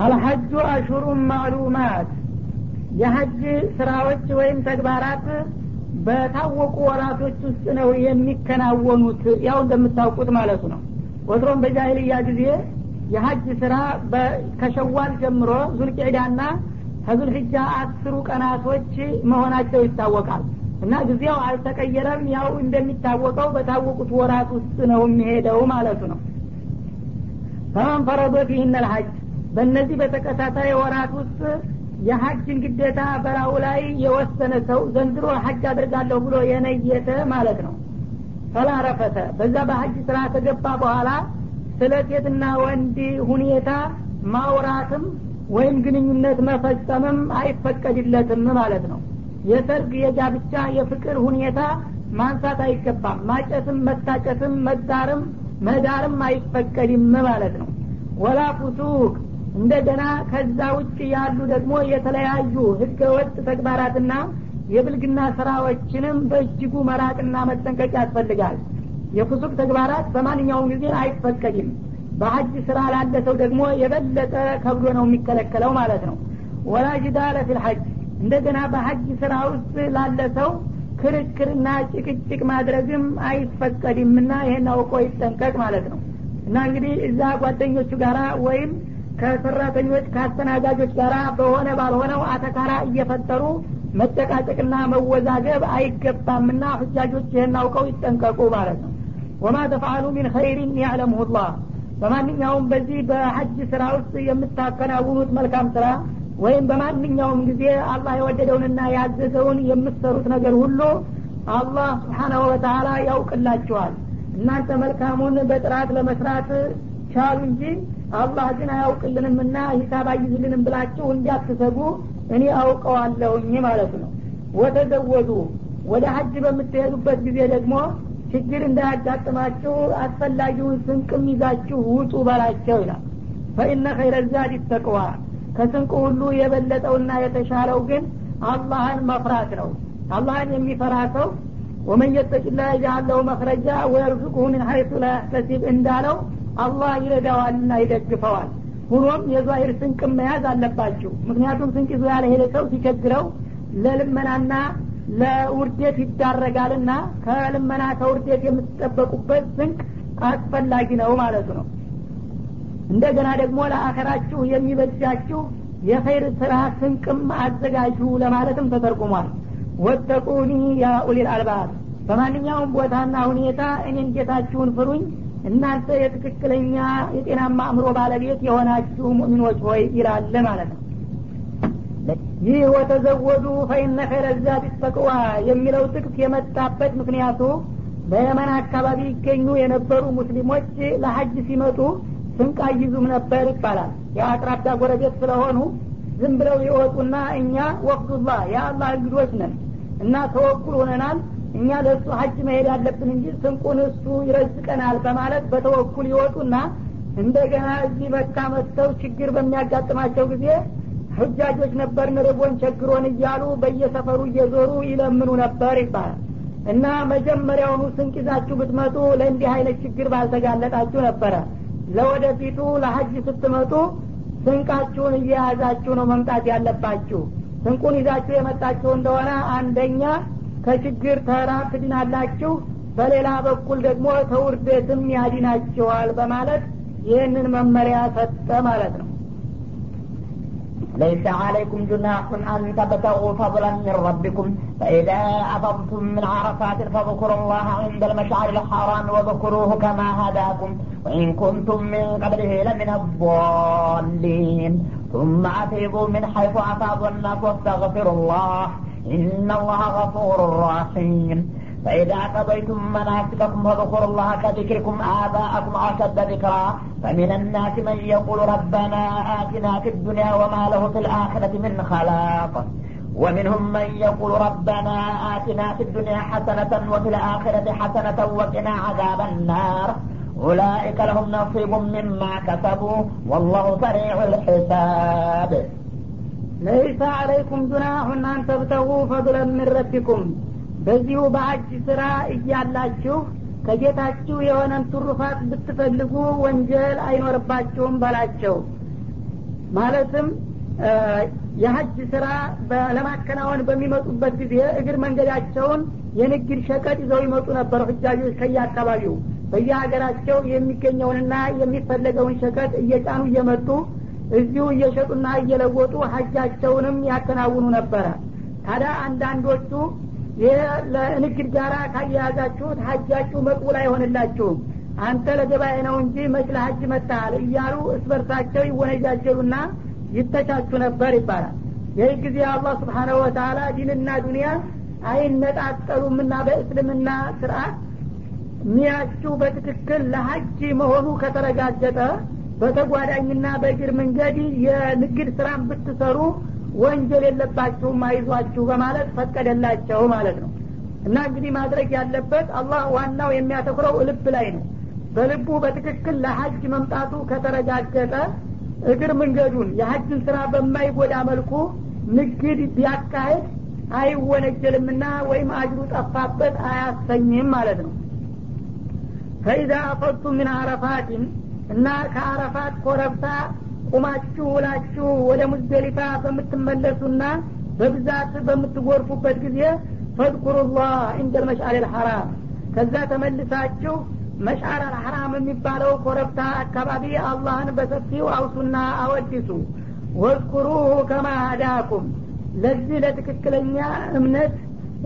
አልሐጁ አሹሩን ማዕሉማት። የሀጅ ስራዎች ወይም ተግባራት በታወቁ ወራቶች ውስጥ ነው የሚከናወኑት። ያው እንደምታውቁት ማለቱ ነው። ወትሮም በጃሂልያ ጊዜ የሀጅ ስራ ከሸዋል ጀምሮ ዙልቅዕዳና ከዙልሕጃ አስሩ ቀናቶች መሆናቸው ይታወቃል። እና ጊዜው አልተቀየረም። ያው እንደሚታወቀው በታወቁት ወራት ውስጥ ነው የሚሄደው ማለቱ ነው። ፈመን ፈረዶ ፊህነ ልሐጅ በእነዚህ በተከታታይ ወራት ውስጥ የሀጅን ግዴታ በራው ላይ የወሰነ ሰው ዘንድሮ ሀጅ አድርጋለሁ ብሎ የነየተ ማለት ነው። ፈላ ረፈተ። በዛ በሀጅ ስራ ከገባ በኋላ ስለ ሴትና ወንድ ሁኔታ ማውራትም ወይም ግንኙነት መፈጸምም አይፈቀድለትም ማለት ነው። የሰርግ የጋብቻ የፍቅር ሁኔታ ማንሳት አይገባም። ማጨትም መታጨትም መዳርም መዳርም አይፈቀድም ማለት ነው። ወላ ፉሱቅ እንደገና ከዛ ውጭ ያሉ ደግሞ የተለያዩ ህገወጥ ተግባራትና የብልግና ስራዎችንም በእጅጉ መራቅና መጠንቀቅ ያስፈልጋል። የፍሱቅ ተግባራት በማንኛውም ጊዜ አይፈቀድም። በሀጅ ስራ ላለ ሰው ደግሞ የበለጠ ከብዶ ነው የሚከለከለው ማለት ነው። ወላ ፊልሐጅ እንደገና በሀጅ ስራ ውስጥ ላለ ሰው ክርክርና ጭቅጭቅ ማድረግም አይፈቀድምና ይሄን አውቆ ይጠንቀቅ ማለት ነው። እና እንግዲህ እዛ ጓደኞቹ ጋራ ወይም ከሰራተኞች ከአስተናጋጆች ጋር በሆነ ባልሆነው አተካራ እየፈጠሩ መጨቃጨቅና መወዛገብ አይገባምና ሁጃጆች ይህን አውቀው ይጠንቀቁ ማለት ነው። ወማ ተፍአሉ ሚን ኸይሪን ያዕለምሁ ላህ በማንኛውም በዚህ በሀጅ ስራ ውስጥ የምታከናውኑት መልካም ስራ ወይም በማንኛውም ጊዜ አላህ የወደደውንና ያዘዘውን የምትሰሩት ነገር ሁሉ አላህ ስብሓናሁ ወተላ ያውቅላችኋል። እናንተ መልካሙን በጥራት ለመስራት ቻሉ እንጂ አላህ ግን አያውቅልንምና ሂሳብ አይዝልንም ብላችሁ እንዲያትሰጉ እኔ አውቀዋለሁኝ ማለት ነው። ወተዘወዱ ወደ ሀጅ በምትሄዱበት ጊዜ ደግሞ ችግር እንዳያጋጥማችሁ አስፈላጊውን ስንቅም ይዛችሁ ውጡ በላቸው ይላል። ፈኢነ ኸይረ ዛድ ተቅዋ ከስንቅ ሁሉ የበለጠውና የተሻለው ግን አላህን መፍራት ነው። አላህን የሚፈራ ሰው ወመን የተቂላ የጃአለሁ መክረጃ ወየርዙቁሁ ምን ሀይቱ ላ እንዳለው አላህ ይረዳዋልና ይደግፈዋል። ሁኖም የዛሂር ስንቅ መያዝ አለባችሁ። ምክንያቱም ስንቅ ይዞ ያልሄደ ሰው ሲቸግረው ለልመናና ለውርደት ይዳረጋልና ከልመና ከውርደት የምትጠበቁበት ስንቅ አስፈላጊ ነው ማለቱ ነው። እንደገና ደግሞ ለአኸራችሁ የሚበጃችሁ የኸይር ስራ ስንቅም አዘጋጁ ለማለትም ተተርጉሟል። ወተቁኒ ያ ኡሊል አልባብ። በማንኛውም ቦታና ሁኔታ እኔን ጌታችሁን ፍሩኝ እናንተ የትክክለኛ የጤናማ አእምሮ ባለቤት የሆናችሁ ሙእሚኖች ሆይ ይላለ ማለት ነው። ይህ ወተዘወዱ ፈኢነ ኸይረ ተቅዋ የሚለው ጥቅስ የመጣበት ምክንያቱ በየመን አካባቢ ይገኙ የነበሩ ሙስሊሞች ለሀጅ ሲመጡ ስንቅ አይዙም ነበር ይባላል። የአቅራቢያ ጎረቤት ስለሆኑ ዝም ብለው ይወጡና እኛ ወቅቱላህ የአላህ እንግዶች ነን እና ተወኩል ሆነናል እኛ ለእሱ ሀጅ መሄድ ያለብን እንጂ ስንቁን እሱ ይረዝቀናል በማለት በተወኩል ይወጡና እንደገና እዚህ መካ መጥተው ችግር በሚያጋጥማቸው ጊዜ ሁጃጆች ነበርን ርቦን ቸግሮን እያሉ በየሰፈሩ እየዞሩ ይለምኑ ነበር ይባላል። እና መጀመሪያውኑ ስንቅ ይዛችሁ ብትመጡ ለእንዲህ አይነት ችግር ባልተጋለጣችሁ ነበረ። ለወደፊቱ ለሀጅ ስትመጡ ስንቃችሁን እየያዛችሁ ነው መምጣት ያለባችሁ። ስንቁን ይዛችሁ የመጣችሁ እንደሆነ አንደኛ ከችግር ተራ ትድናላችሁ በሌላ በኩል ደግሞ ተውርደትም ያድናችኋል በማለት ይህንን መመሪያ ሰጠ ማለት ነው ليس عليكم جناح أن تبتغوا فضلا من ربكم فإذا أفضتم من عرفات فاذكروا الله عند المشعر الحرام واذكروه كما هداكم وإن كنتم من قبله لمن الضالين ثم أفيضوا من حيث أفاض الناس واستغفروا الله إن الله غفور رحيم. فإذا قضيتم مناسككم فاذكروا الله كذكركم آباءكم أشد ذكرا. فمن الناس من يقول ربنا آتنا في الدنيا وما له في الآخرة من خلاق. ومنهم من يقول ربنا آتنا في الدنيا حسنة وفي الآخرة حسنة وقنا عذاب النار. أولئك لهم نصيب مما كسبوا. والله سريع الحساب. ለይሰ አለይኩም ጁናሁን አን ተብተጉ ፈضለን ምን ረቢኩም? በዚሁ በሀጅ ስራ እያላችሁ ከጌታችሁ የሆነን ትሩፋት ብትፈልጉ ወንጀል አይኖርባችሁም በላቸው። ማለትም የሀጅ ስራ ለማከናወን በሚመጡበት ጊዜ እግር መንገዳቸውን የንግድ ሸቀጥ ይዘው ይመጡ ነበር ህጃጆች ከየአካባቢው። በየሀገራቸው የሚገኘውንና የሚፈለገውን ሸቀጥ እየጫኑ እየመጡ እዚሁ እየሸጡና እየለወጡ ሀጃቸውንም ያከናውኑ ነበረ። ታዲያ አንዳንዶቹ ለንግድ ጋራ ካያያዛችሁት ሀጃችሁ መቅቡል አይሆንላችሁም። አንተ ለገበያ ነው እንጂ መች ለሀጅ መጣል እያሉ እስበርሳቸው ይወነጃጀሉና ይተቻቹ ነበር ይባላል። ይህ ጊዜ አላህ ስብሓናሁ ወተላ ዲንና ዱኒያ አይነጣጠሉምና በእስልምና ስርአት ሚያችሁ በትክክል ለሀጅ መሆኑ ከተረጋገጠ በተጓዳኝና በእግር መንገድ የንግድ ስራን ብትሰሩ ወንጀል የለባችሁም አይዟችሁ በማለት ፈቀደላቸው ማለት ነው። እና እንግዲህ ማድረግ ያለበት አላህ ዋናው የሚያተኩረው ልብ ላይ ነው። በልቡ በትክክል ለሀጅ መምጣቱ ከተረጋገጠ እግር መንገዱን የሀጅን ስራ በማይጎዳ መልኩ ንግድ ቢያካሄድ አይወነጀልምና ወይም አጅሩ ጠፋበት አያሰኝም ማለት ነው። ፈኢዛ አፈቱ ምን አረፋትን እና ከአረፋት ኮረብታ ቁማችሁ ውላችሁ ወደ ሙዝደሊፋ በምትመለሱና በብዛት በምትጎርፉበት ጊዜ ፈድኩሩላህ እንደ ልመሽዓል ልሐራም ከዛ ተመልሳችሁ መሽዓር አልሐራም የሚባለው ኮረብታ አካባቢ አላህን በሰፊው አውሱና አወድሱ። ወዝኩሩሁ ከማ ሀዳኩም ለዚህ ለትክክለኛ እምነት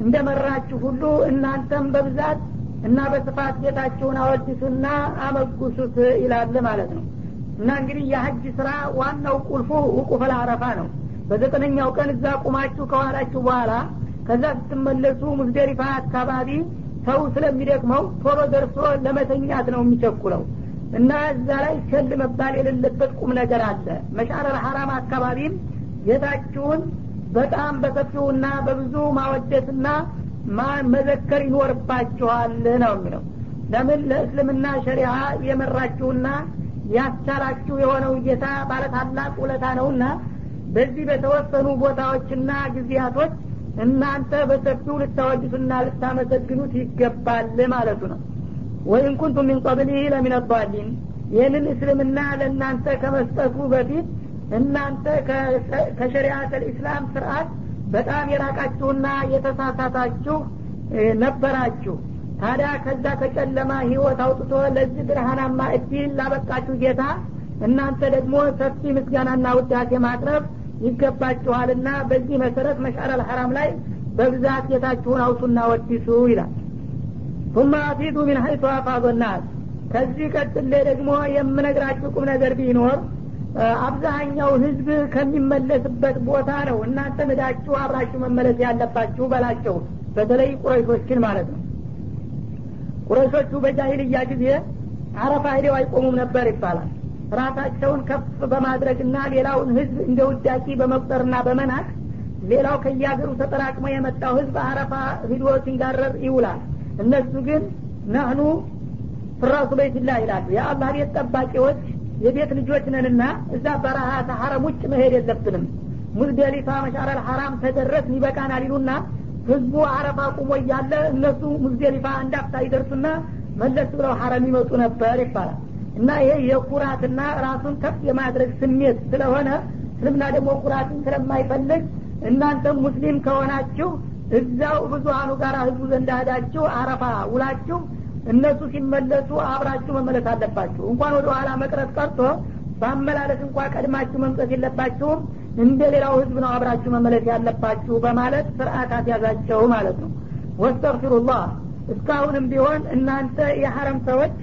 እንደመራችሁ ሁሉ እናንተም በብዛት እና በስፋት ጌታችሁን አወድሱና አመጉሱት ይላል ማለት ነው። እና እንግዲህ የሀጅ ስራ ዋናው ቁልፉ ውቁፈል አረፋ ነው። በዘጠነኛው ቀን እዛ ቁማችሁ ከኋላችሁ በኋላ ከዛ ስትመለሱ ሙዝደሊፋ አካባቢ ሰው ስለሚደክመው ቶሎ ደርሶ ለመተኛት ነው የሚቸኩለው። እና እዛ ላይ ቸል መባል የሌለበት ቁም ነገር አለ። መሻረል ሐራም አካባቢም ጌታችሁን በጣም በሰፊውና በብዙ ማወደስና መዘከር ይኖርባችኋል ነው የሚለው። ለምን ለእስልምና ሸሪዓ የመራችሁና ያስቻላችሁ የሆነው ጌታ ባለታላቅ ውለታ ነውና በዚህ በተወሰኑ ቦታዎችና ጊዜያቶች እናንተ በሰፊው ልታወድሱና ልታመሰግኑት ይገባል ማለቱ ነው። ወይን ኩንቱም ሚን ቀብሊህ ለሚን ዳሊን። ይህንን እስልምና ለእናንተ ከመስጠቱ በፊት እናንተ ከሸሪአት ልእስላም ስርአት በጣም የራቃችሁና የተሳሳታችሁ ነበራችሁ። ታዲያ ከዛ ከጨለማ ህይወት አውጥቶ ለዚህ ብርሃናማ እድል ላበቃችሁ ጌታ እናንተ ደግሞ ሰፊ ምስጋናና ውዳሴ ማቅረብ ይገባችኋልና በዚህ መሰረት መሻር አልሐራም ላይ በብዛት ጌታችሁን አውሱና ወድሱ ይላል። ثم አፊዱ ሚን ሀይቱ አፋዶ ናስ ከዚህ ቀጥሌ ደግሞ የምነግራችሁ ቁም ነገር ቢኖር አብዛኛው ህዝብ ከሚመለስበት ቦታ ነው። እናንተ ምዳችሁ አብራችሁ መመለስ ያለባችሁ በላቸው። በተለይ ቁረይሾችን ማለት ነው። ቁረይሾቹ በጃሂልያ ጊዜ አረፋ ሄደው አይቆሙም ነበር ይባላል። ራሳቸውን ከፍ በማድረግና ሌላውን ህዝብ እንደ ውዳቂ በመቁጠርና በመናቅ ሌላው ከያገሩ ተጠራቅሞ የመጣው ህዝብ አረፋ ሂዶ ሲንጋረር ይውላል። እነሱ ግን ነህኑ ፍራሱ በይትላ ይላሉ። የአላህ ቤት ጠባቂዎች የቤት ልጆች ነንና እዛ በረሃ ሐረም ውጭ መሄድ የለብንም። ሙዝደሊፋ መሻረል ሐራም ተደረስ ይበቃናል ይሉና ህዝቡ አረፋ ቁሞ እያለ እነሱ ሙዝደሊፋ እንዳፍታ ይደርሱና መለስ ብለው ሐረም ይመጡ ነበር ይባላል። እና ይሄ የኩራትና ራሱን ከፍ የማድረግ ስሜት ስለሆነ እስልምና ደግሞ ኩራትን ስለማይፈልግ እናንተም ሙስሊም ከሆናችሁ እዛው ብዙሀኑ ጋር ህዝቡ ዘንድ ሄዳችሁ አረፋ ውላችሁ እነሱ ሲመለሱ አብራችሁ መመለስ አለባችሁ። እንኳን ወደ ኋላ መቅረት ቀርቶ በአመላለስ እንኳ ቀድማችሁ መምጠት የለባችሁም። እንደ ሌላው ህዝብ ነው አብራችሁ መመለስ ያለባችሁ በማለት ስርአት አስያዛቸው ማለት ነው። ወስተግፊሩላህ። እስካሁንም ቢሆን እናንተ የሐረም ሰዎች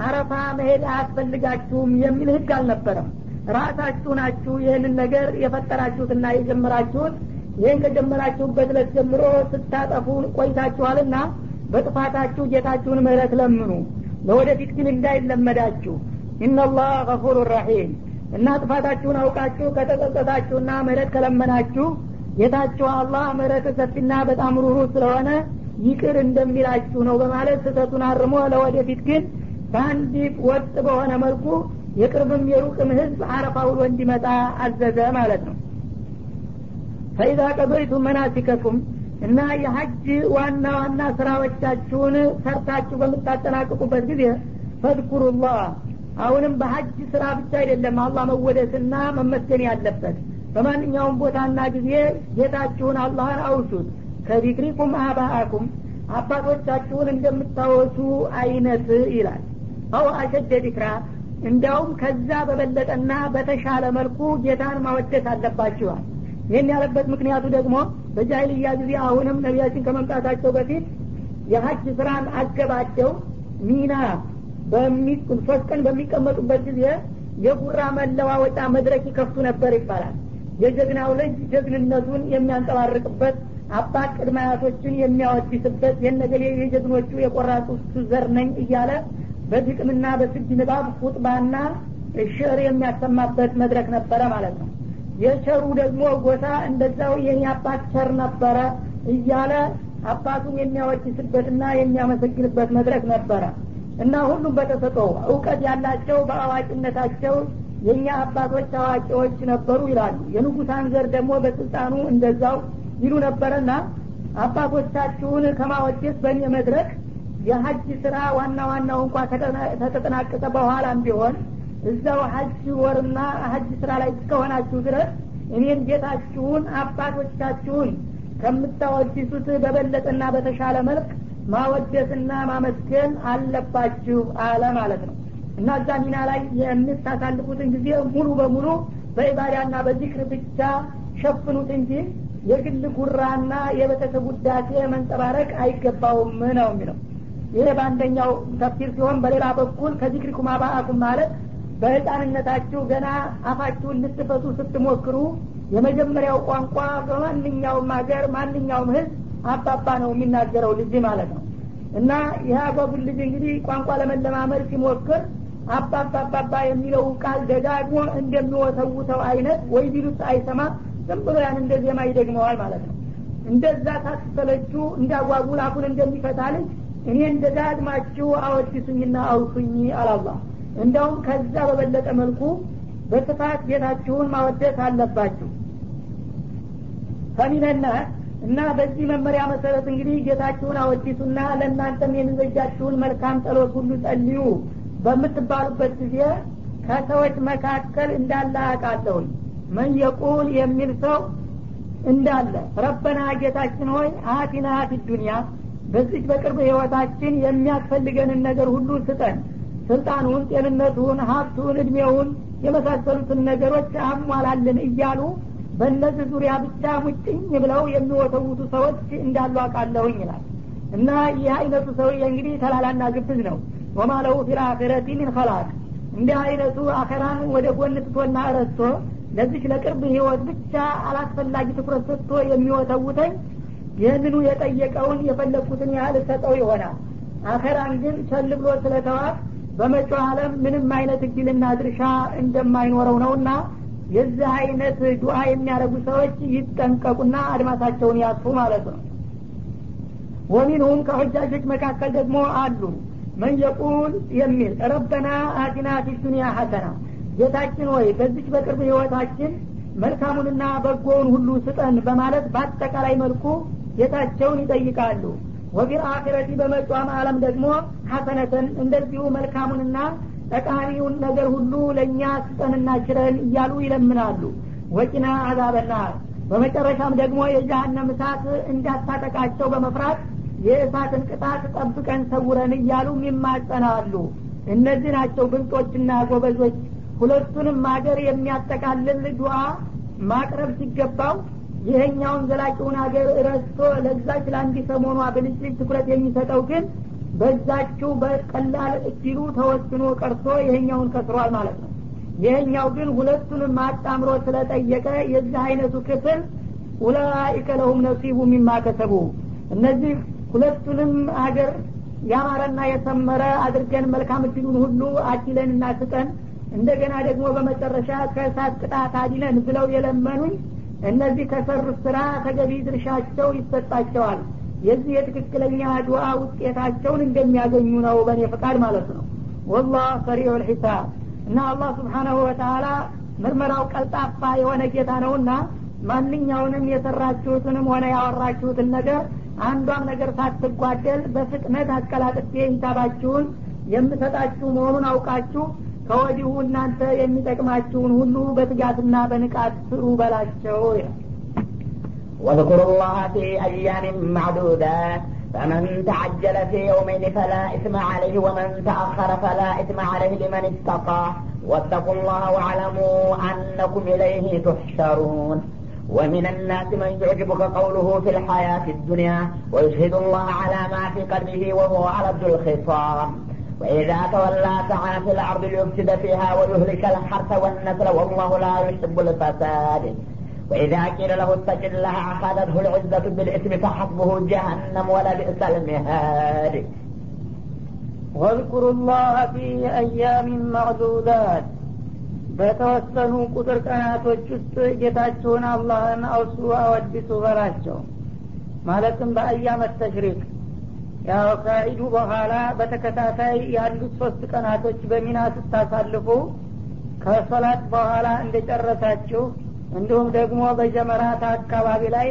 አረፋ መሄድ አያስፈልጋችሁም የሚል ህግ አልነበረም። ራሳችሁ ናችሁ ይህንን ነገር የፈጠራችሁትና የጀመራችሁት። ይህን ከጀመራችሁበት ለት ጀምሮ ስታጠፉ ቆይታችኋልና በጥፋታችሁ ጌታችሁን ምህረት ለምኑ። ለወደፊት ግን እንዳይለመዳችሁ። ኢነላህ ገፉሩ ረሒም። እና ጥፋታችሁን አውቃችሁ ከተጸጸታችሁና ምህረት ከለመናችሁ ጌታችሁ አላህ ምህረት ሰፊና በጣም ሩሩ ስለሆነ ይቅር እንደሚላችሁ ነው በማለት ስህተቱን አርሞ ለወደፊት ግን በአንድ ወጥ በሆነ መልኩ የቅርብም የሩቅም ህዝብ አረፋ ውሎ እንዲመጣ አዘዘ ማለት ነው። ፈኢዛ ቀضይቱም መናሲከኩም እና የሀጅ ዋና ዋና ስራዎቻችሁን ሰርታችሁ በምታጠናቅቁበት ጊዜ ፈድኩሩላህ አሁንም በሀጅ ስራ ብቻ አይደለም አላህ መወደስና መመስገን ያለበት። በማንኛውም ቦታና ጊዜ ጌታችሁን አላህን አውሱት። ከዚክሪኩም አባአኩም አባቶቻችሁን እንደምታወሱ አይነት ይላል። አው አሸደ ዲክራ እንዲያውም ከዛ በበለጠና በተሻለ መልኩ ጌታን ማወደስ አለባችኋል ይህን ያለበት ምክንያቱ ደግሞ በጃይልያ ጊዜ አሁንም ነቢያችን ከመምጣታቸው በፊት የሀጅ ስራን አገባቸው ሚና ሶስት ቀን በሚቀመጡበት ጊዜ የጉራ መለዋወጫ መድረክ ይከፍቱ ነበር ይባላል። የጀግናው ልጅ ጀግንነቱን የሚያንጸባርቅበት አባት ቅድመ የሚያወድስበት የነገሌ የጀግኖቹ የቆራጡ ዘር ነኝ እያለ በግጥምና በስጅ ንባብ ፉጥባና ሽዕር የሚያሰማበት መድረክ ነበረ ማለት ነው የቸሩ ደግሞ ጎሳ እንደዛው የኔ አባት ቸር ነበረ እያለ አባቱን የሚያወድስበትና የሚያመሰግንበት መድረክ ነበረ። እና ሁሉም በተሰጠው እውቀት ያላቸው በአዋቂነታቸው የእኛ አባቶች አዋቂዎች ነበሩ ይላሉ። የንጉሳን ዘር ደግሞ በስልጣኑ እንደዛው ይሉ ነበረና አባቶቻችሁን ከማወደስ በእኔ መድረክ የሀጅ ስራ ዋና ዋናው እንኳ ተተጠናቀቀ በኋላም ቢሆን እዛው ሀጅ ወርና ሀጅ ስራ ላይ እስከሆናችሁ ድረስ እኔን ጌታችሁን አባቶቻችሁን ከምታወድሱት በበለጠና በተሻለ መልክ ማወደስና ማመስገን አለባችሁ አለ ማለት ነው። እና እዛ ሚና ላይ የምታሳልፉትን ጊዜ ሙሉ በሙሉ በኢባዳና በዚክር ብቻ ሸፍኑት እንጂ የግል ጉራና የቤተሰብ ውዳሴ መንጸባረቅ አይገባውም ነው የሚለው። ይሄ በአንደኛው ተፍሲር ሲሆን በሌላ በኩል ከዚክሪኩም አባአኩም ማለት በህፃንነታችሁ ገና አፋችሁን ልትፈቱ ስትሞክሩ የመጀመሪያው ቋንቋ በማንኛውም ሀገር ማንኛውም ህዝብ አባባ ነው የሚናገረው ልጅ ማለት ነው። እና ይህ አጓጉል ልጅ እንግዲህ ቋንቋ ለመለማመድ ሲሞክር አባባ አባባ የሚለው ቃል ደጋግሞ እንደሚወተውተው አይነት ወይ ቢሉት አይሰማ ዝም ብሎ ያን እንደ ዜማ ይደግመዋል ማለት ነው። እንደዛ ታስሰለችሁ እንዳጓጉል አፉን እንደሚፈታ ልጅ እኔን ደጋግማችሁ አወድሱኝና አውሱኝ አላላ እንደውም ከዛ በበለጠ መልኩ በስፋት ጌታችሁን ማወደስ አለባችሁ። ፈሚነና እና በዚህ መመሪያ መሰረት እንግዲህ ጌታችሁን አወዲሱና ለእናንተም የሚበጃችሁን መልካም ጸሎት ሁሉ ጸልዩ በምትባሉበት ጊዜ ከሰዎች መካከል እንዳለ አቃለሁኝ መን የቁል የሚል ሰው እንዳለ ረበና ጌታችን ሆይ አቲና ፊ ዱኒያ በዚች በቅርብ ህይወታችን የሚያስፈልገንን ነገር ሁሉ ስጠን ስልጣኑን ጤንነቱን ሀብቱን እድሜውን የመሳሰሉትን ነገሮች አሟላልን እያሉ በእነዚህ ዙሪያ ብቻ ሙጭኝ ብለው የሚወተውቱ ሰዎች እንዳሉ አቃለሁኝ ይላል። እና ይህ አይነቱ ሰው እንግዲህ ተላላና ግብዝ ነው። ወማለው ፊልአኺረቲ ሚን ኸላቅ። እንዲህ አይነቱ አኸራን ወደ ጎን ትቶና ረስቶ ለዚች ለቅርብ ህይወት ብቻ አላስፈላጊ ትኩረት ሰጥቶ የሚወተውተኝ ይህንኑ የጠየቀውን የፈለግኩትን ያህል ሰጠው ይሆናል። አኸራን ግን ቸል ብሎ ስለተዋት በመጪው አለም ምንም አይነት እድልና ድርሻ እንደማይኖረው ነውና የዚህ አይነት ዱዓ የሚያደርጉ ሰዎች ይጠንቀቁና አድማሳቸውን ያጥፉ ማለት ነው። ወሚንሁም ከሁጃጆች መካከል ደግሞ አሉ። መን የቁል የሚል ረበና አቲና ፊ ዱኒያ ሐሰና ጌታችን ወይ በዚች በቅርብ ህይወታችን መልካሙንና በጎውን ሁሉ ስጠን በማለት በአጠቃላይ መልኩ ጌታቸውን ይጠይቃሉ ወፊል አኪረቲ በመጫም አለም ደግሞ ሐሰነተን እንደዚሁ መልካሙንና ጠቃሚውን ነገር ሁሉ ለእኛ ስጠንና ችረን እያሉ ይለምናሉ። ወቂና አዛበናር በመጨረሻም ደግሞ የጀሃነም እሳት እንዳታጠቃቸው በመፍራት የእሳትን ቅጣት ጠብቀን ሰውረን እያሉ ይማጸናሉ። እነዚህ ናቸው ብልጦችና ጎበዞች። ሁለቱንም ሀገር የሚያጠቃልል ዱዓ ማቅረብ ሲገባው ይሄኛውን ዘላቂውን ሀገር ረስቶ ለዛች ለአንድ ሰሞኗ ብልጭልጭ ትኩረት የሚሰጠው ግን በዛችው በቀላል እድሉ ተወስኖ ቀርቶ ይሄኛውን ከስሯል ማለት ነው። ይሄኛው ግን ሁለቱንም አጣምሮ ስለጠየቀ የዚህ አይነቱ ክፍል ኡላኢከ ለሁም ነሲቡ ሚማ ከሰቡ። እነዚህ ሁለቱንም አገር ያማረና የሰመረ አድርገን መልካም እድሉን ሁሉ አዲለን እና ስጠን እንደገና ደግሞ በመጨረሻ ከእሳት ቅጣት አዲለን ብለው የለመኑኝ እነዚህ ከሰሩት ስራ ተገቢ ድርሻቸው ይሰጣቸዋል። የዚህ የትክክለኛ ዱዓ ውጤታቸውን እንደሚያገኙ ነው በእኔ ፈቃድ ማለት ነው። ወላህ ሰሪዑ ልሒሳብ እና አላህ ስብሓናሁ ወተላ ምርመራው ቀልጣፋ የሆነ ጌታ ነውና ማንኛውንም የሰራችሁትንም ሆነ ያወራችሁትን ነገር አንዷም ነገር ሳትጓደል በፍጥነት አቀላጥፌ ሂሳባችሁን የምሰጣችሁ መሆኑን አውቃችሁ ከወዲሁ እናንተ የሚጠቅማችሁን ሁሉ በትጋትና በንቃት ስሩ በላቸው واذكروا الله في أيام معدودات فمن تعجل في يومين فلا إثم عليه ومن تأخر فلا إثم عليه لمن اتقى واتقوا الله واعلموا أنكم إليه تحشرون ومن الناس من يعجبك قوله في الحياة الدنيا ويشهد الله على ما في قلبه وهو ألد الخصام وإذا تولى سعى في الأرض ليفسد فيها ويهلك الحرث والنسل والله لا يحب الفساد وإذا قيل له اتق الله أخذته العزة بالإثم فحسبه جهنم ولبئس المهاد واذكروا الله في أيام معدودات በተወሰኑ ቁጥር ቀናቶች ውስጥ ጌታችሁን አላህን አውሱ አወድሱ በላቸው ማለትም በአያመት ተሽሪቅ ያው ከዒዱ በኋላ በተከታታይ ያሉት ሶስት ቀናቶች በሚና ስታሳልፉ ከሶላት በኋላ እንደጨረሳችሁ እንዲሁም ደግሞ በጀመራት አካባቢ ላይ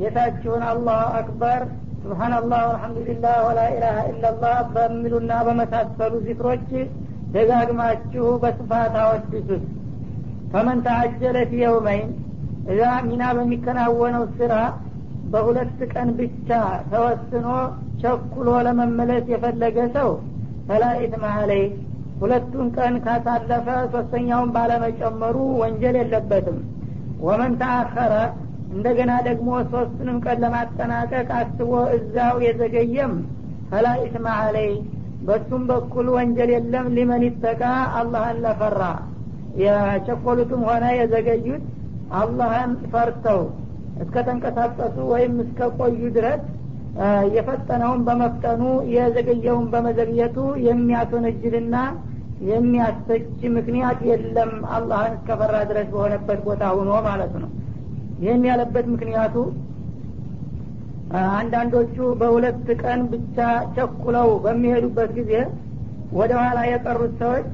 ጌታችሁን አላሁ አክበር ስብሓናላህ አልሐምዱሊላህ ወላ ኢላሀ ኢላላህ በሚሉና በመሳሰሉ ዚክሮች ደጋግማችሁ በስፋት አወድሱት። ፈመን ተአጀለ የውመይን እዛ ሚና በሚከናወነው ስራ በሁለት ቀን ብቻ ተወስኖ ቸኩሎ ለመመለስ የፈለገ ሰው ፈላ ኢትማ አለይ ሁለቱን ቀን ካሳለፈ ሶስተኛውን ባለመጨመሩ ወንጀል የለበትም። ወመን ተአኸረ እንደገና ደግሞ ሶስቱንም ቀን ለማጠናቀቅ አስቦ እዛው የዘገየም ፈላ አለይ በሱም በኩል ወንጀል የለም ሊመን ይተቃ አላህን ለፈራ። የቸኮሉትም ሆነ የዘገዩት አላህን ፈርተው እስከ ተንቀሳቀሱ ወይም እስከ ቆዩ ድረስ የፈጠነውን በመፍጠኑ የዘገየውን በመዘግየቱ የሚያስወነጅልና የሚያስተች ምክንያት የለም አላህን እስከፈራ ድረስ በሆነበት ቦታ ሁኖ ማለት ነው። ይህን ያለበት ምክንያቱ አንዳንዶቹ በሁለት ቀን ብቻ ቸኩለው በሚሄዱበት ጊዜ ወደ ኋላ የቀሩት ሰዎች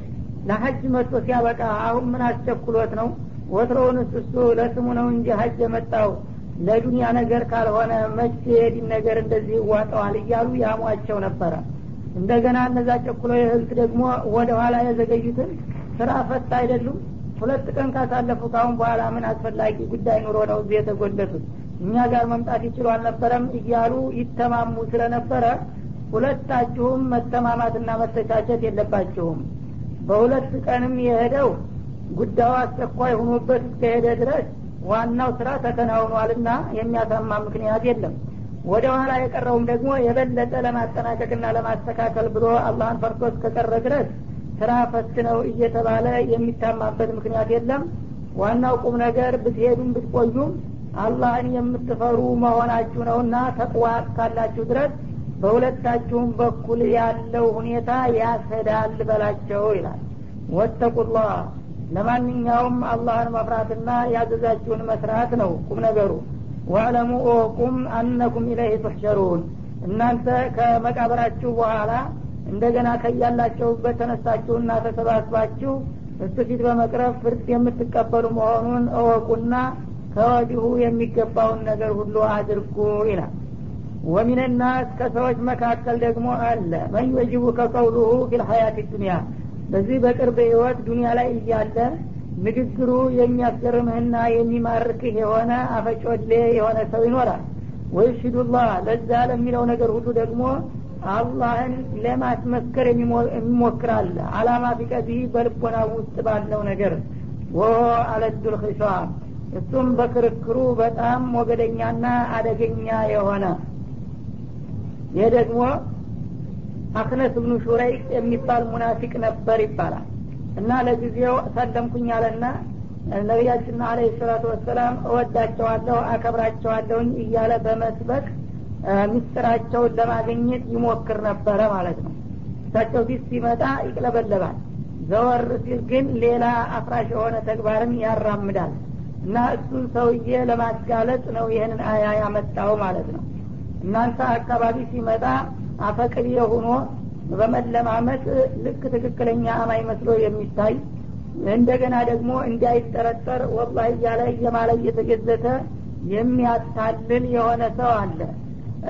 ለሀጅ መጥቶ ሲያበቃ አሁን ምን አስቸኩሎት ነው? ወትሮውንስ እሱ ለስሙ ነው እንጂ ሀጅ የመጣው ለዱንያ ነገር ካልሆነ መቼ የዲን ነገር እንደዚህ ይዋጠዋል እያሉ ያሟቸው ነበረ። እንደገና እነዛ ቸኩሎ የህልት ደግሞ ወደ ኋላ የዘገዩትን ስራ ፈት አይደሉም። ሁለት ቀን ካሳለፉ ካሁን በኋላ ምን አስፈላጊ ጉዳይ ኑሮ ነው እዚህ የተጎለቱት እኛ ጋር መምጣት ይችሉ አልነበረም እያሉ ይተማሙ ስለነበረ ሁለታችሁም መተማማትና መተቻቸት የለባችሁም። በሁለት ቀንም የሄደው ጉዳዩ አስቸኳይ ሆኖበት እስከሄደ ድረስ ዋናው ስራ ተከናውኗልና የሚያሳማ ምክንያት የለም። ወደ ኋላ የቀረውም ደግሞ የበለጠ ለማጠናቀቅና ለማስተካከል ብሎ አላህን ፈርቶ እስከቀረ ድረስ ስራ ፈት ነው እየተባለ የሚታማበት ምክንያት የለም። ዋናው ቁም ነገር ብትሄዱም ብትቆዩም አላህን የምትፈሩ መሆናችሁ ነውና ተቅዋ እስካላችሁ ድረስ በሁለታችሁም በኩል ያለው ሁኔታ ያሰዳል በላቸው ይላል። ወተቁላህ ለማንኛውም አላህን መፍራትና ያዘዛችሁን መስራት ነው ቁም ነገሩ። ወዕለሙ ኦቁም አነኩም ኢለይህ ትሕሸሩን እናንተ ከመቃብራችሁ በኋላ እንደገና ከያላቸውበት ተነሳችሁና ተሰባስባችሁ እሱ ፊት በመቅረብ ፍርድ የምትቀበሉ መሆኑን እወቁና ከወዲሁ የሚገባውን ነገር ሁሉ አድርጉ ይላል። ወሚንናስ ከሰዎች መካከል ደግሞ አለ። መን ወጅቡ ከቀውሉሁ ፊልሀያት ዱኒያ በዚህ በቅርብ ህይወት ዱኒያ ላይ እያለ ንግግሩ የሚያስገርምህና የሚማርክህ የሆነ አፈጮሌ የሆነ ሰው ይኖራል። ወይሽዱላህ ለዛ ለሚለው ነገር ሁሉ ደግሞ አላህን ለማስመስከር የሚሞክራል። አላማ ፊቀዲህ በልቦና ውስጥ ባለው ነገር ወሆ አለዱል እሱም በክርክሩ በጣም ሞገደኛና አደገኛ የሆነ ይህ ደግሞ አክነስ ብኑ ሹረይቅ የሚባል ሙናፊቅ ነበር ይባላል። እና ለጊዜው ሰለምኩኝ አለና ነቢያችንና አለ ሰላቱ ወሰላም እወዳቸዋለሁ አከብራቸዋለሁኝ እያለ በመስበክ ምስጢራቸውን ለማግኘት ይሞክር ነበረ ማለት ነው። እሳቸው ፊት ሲመጣ ይቅለበለባል። ዘወር ሲል ግን ሌላ አፍራሽ የሆነ ተግባርን ያራምዳል። እና እሱን ሰውዬ ለማጋለጥ ነው ይህንን አያ ያመጣው ማለት ነው። እናንተ አካባቢ ሲመጣ አፈቅሪ ሆኖ በመለማመጥ ልክ ትክክለኛ አማኝ መስሎ የሚታይ እንደገና ደግሞ እንዳይጠረጠር ወላ እያለ እየማለ እየተገዘተ የሚያታልል የሆነ ሰው አለ።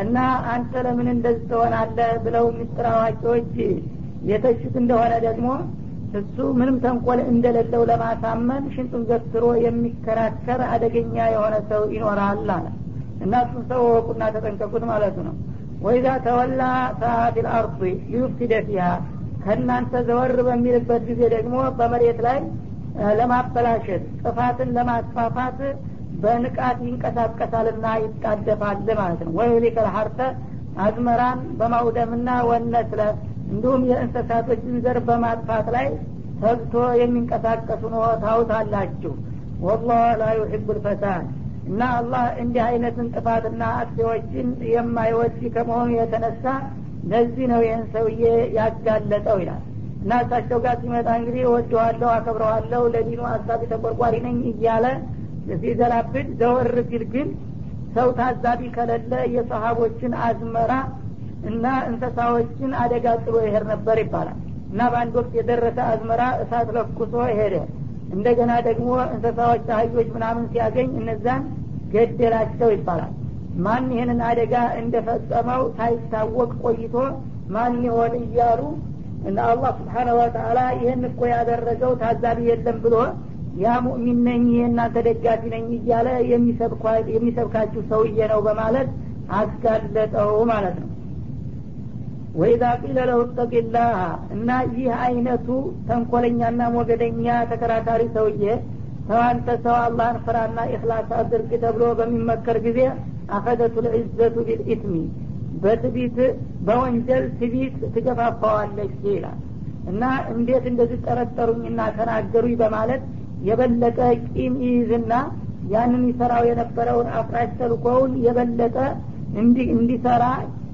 እና አንተ ለምን እንደዚህ ትሆናለህ ብለው ምስጢር አዋቂዎች የተቹት እንደሆነ ደግሞ እሱ ምንም ተንኮል እንደሌለው ለማሳመን ሽንጡን ገትሮ የሚከራከር አደገኛ የሆነ ሰው ይኖራል አለ። እና እሱን ሰው ወቁና ተጠንቀቁት ማለቱ ነው ወይዛ ተወላ ሰአፊል አርض ሊዩፍሲደ ፊሃ ከእናንተ ዘወር በሚልበት ጊዜ ደግሞ በመሬት ላይ ለማበላሸት ጥፋትን ለማስፋፋት በንቃት ይንቀሳቀሳልና ይጣደፋል ማለት ነው። ወይ ሊከል ሀርተ አዝመራን በማውደምና ወነስለ እንዲሁም የእንስሳቶችን ዘር በማጥፋት ላይ ተግቶ የሚንቀሳቀሱ ነው። ታውታላችሁ። ወላህ ላ ዩሕቡ ልፈሳድ እና አላህ እንዲህ አይነትን ጥፋትና አክሴዎችን የማይወድ ከመሆኑ የተነሳ ለዚህ ነው ይህን ሰውዬ ያጋለጠው ይላል። እና እሳቸው ጋር ሲመጣ እንግዲህ እወደዋለሁ አከብረዋለሁ ለዲኑ አሳቢ ተቆርቋሪ ነኝ እያለ ሲዘላብድ ዘወር ሲል ግን ሰው ታዛቢ ከሌለ የሰሀቦችን አዝመራ እና እንስሳዎችን አደጋ ጥሎ ይሄድ ነበር ይባላል። እና በአንድ ወቅት የደረሰ አዝመራ እሳት ለኩሶ ሄደ እንደገና ደግሞ እንስሳዎች አህዮች ምናምን ሲያገኝ እነዛን ገደላቸው ይባላል። ማን ይህንን አደጋ እንደፈጸመው ሳይታወቅ ቆይቶ ማን ይሆን እያሉ እና አላህ ስብሓነሁ ወተአላ ይህን እኮ ያደረገው ታዛቢ የለም ብሎ ያ ሙእሚን ነኝ የእናንተ ደጋፊ ነኝ እያለ የሚሰብካችሁ ሰውዬ ነው በማለት አጋለጠው ማለት ነው وإذا قيل له اتق الله እና ይህ አይነቱ ተንኮለኛና ሞገደኛ ተከራካሪ ሰውዬ ተዋንተ ሰው አላህን ፍራና ኢክላስ አድርግ ተብሎ በሚመከር ጊዜ أخذته العزة بالإثم በትቢት በወንጀል ትቢት ትገፋፋዋለች ይላል። እና እንዴት እንደዚህ ጠረጠሩኝና ተናገሩኝ በማለት የበለጠ ቂም ይይዝና ያንን ይሰራው የነበረውን አፍራሽ ተልኮውን የበለጠ እንዲሰራ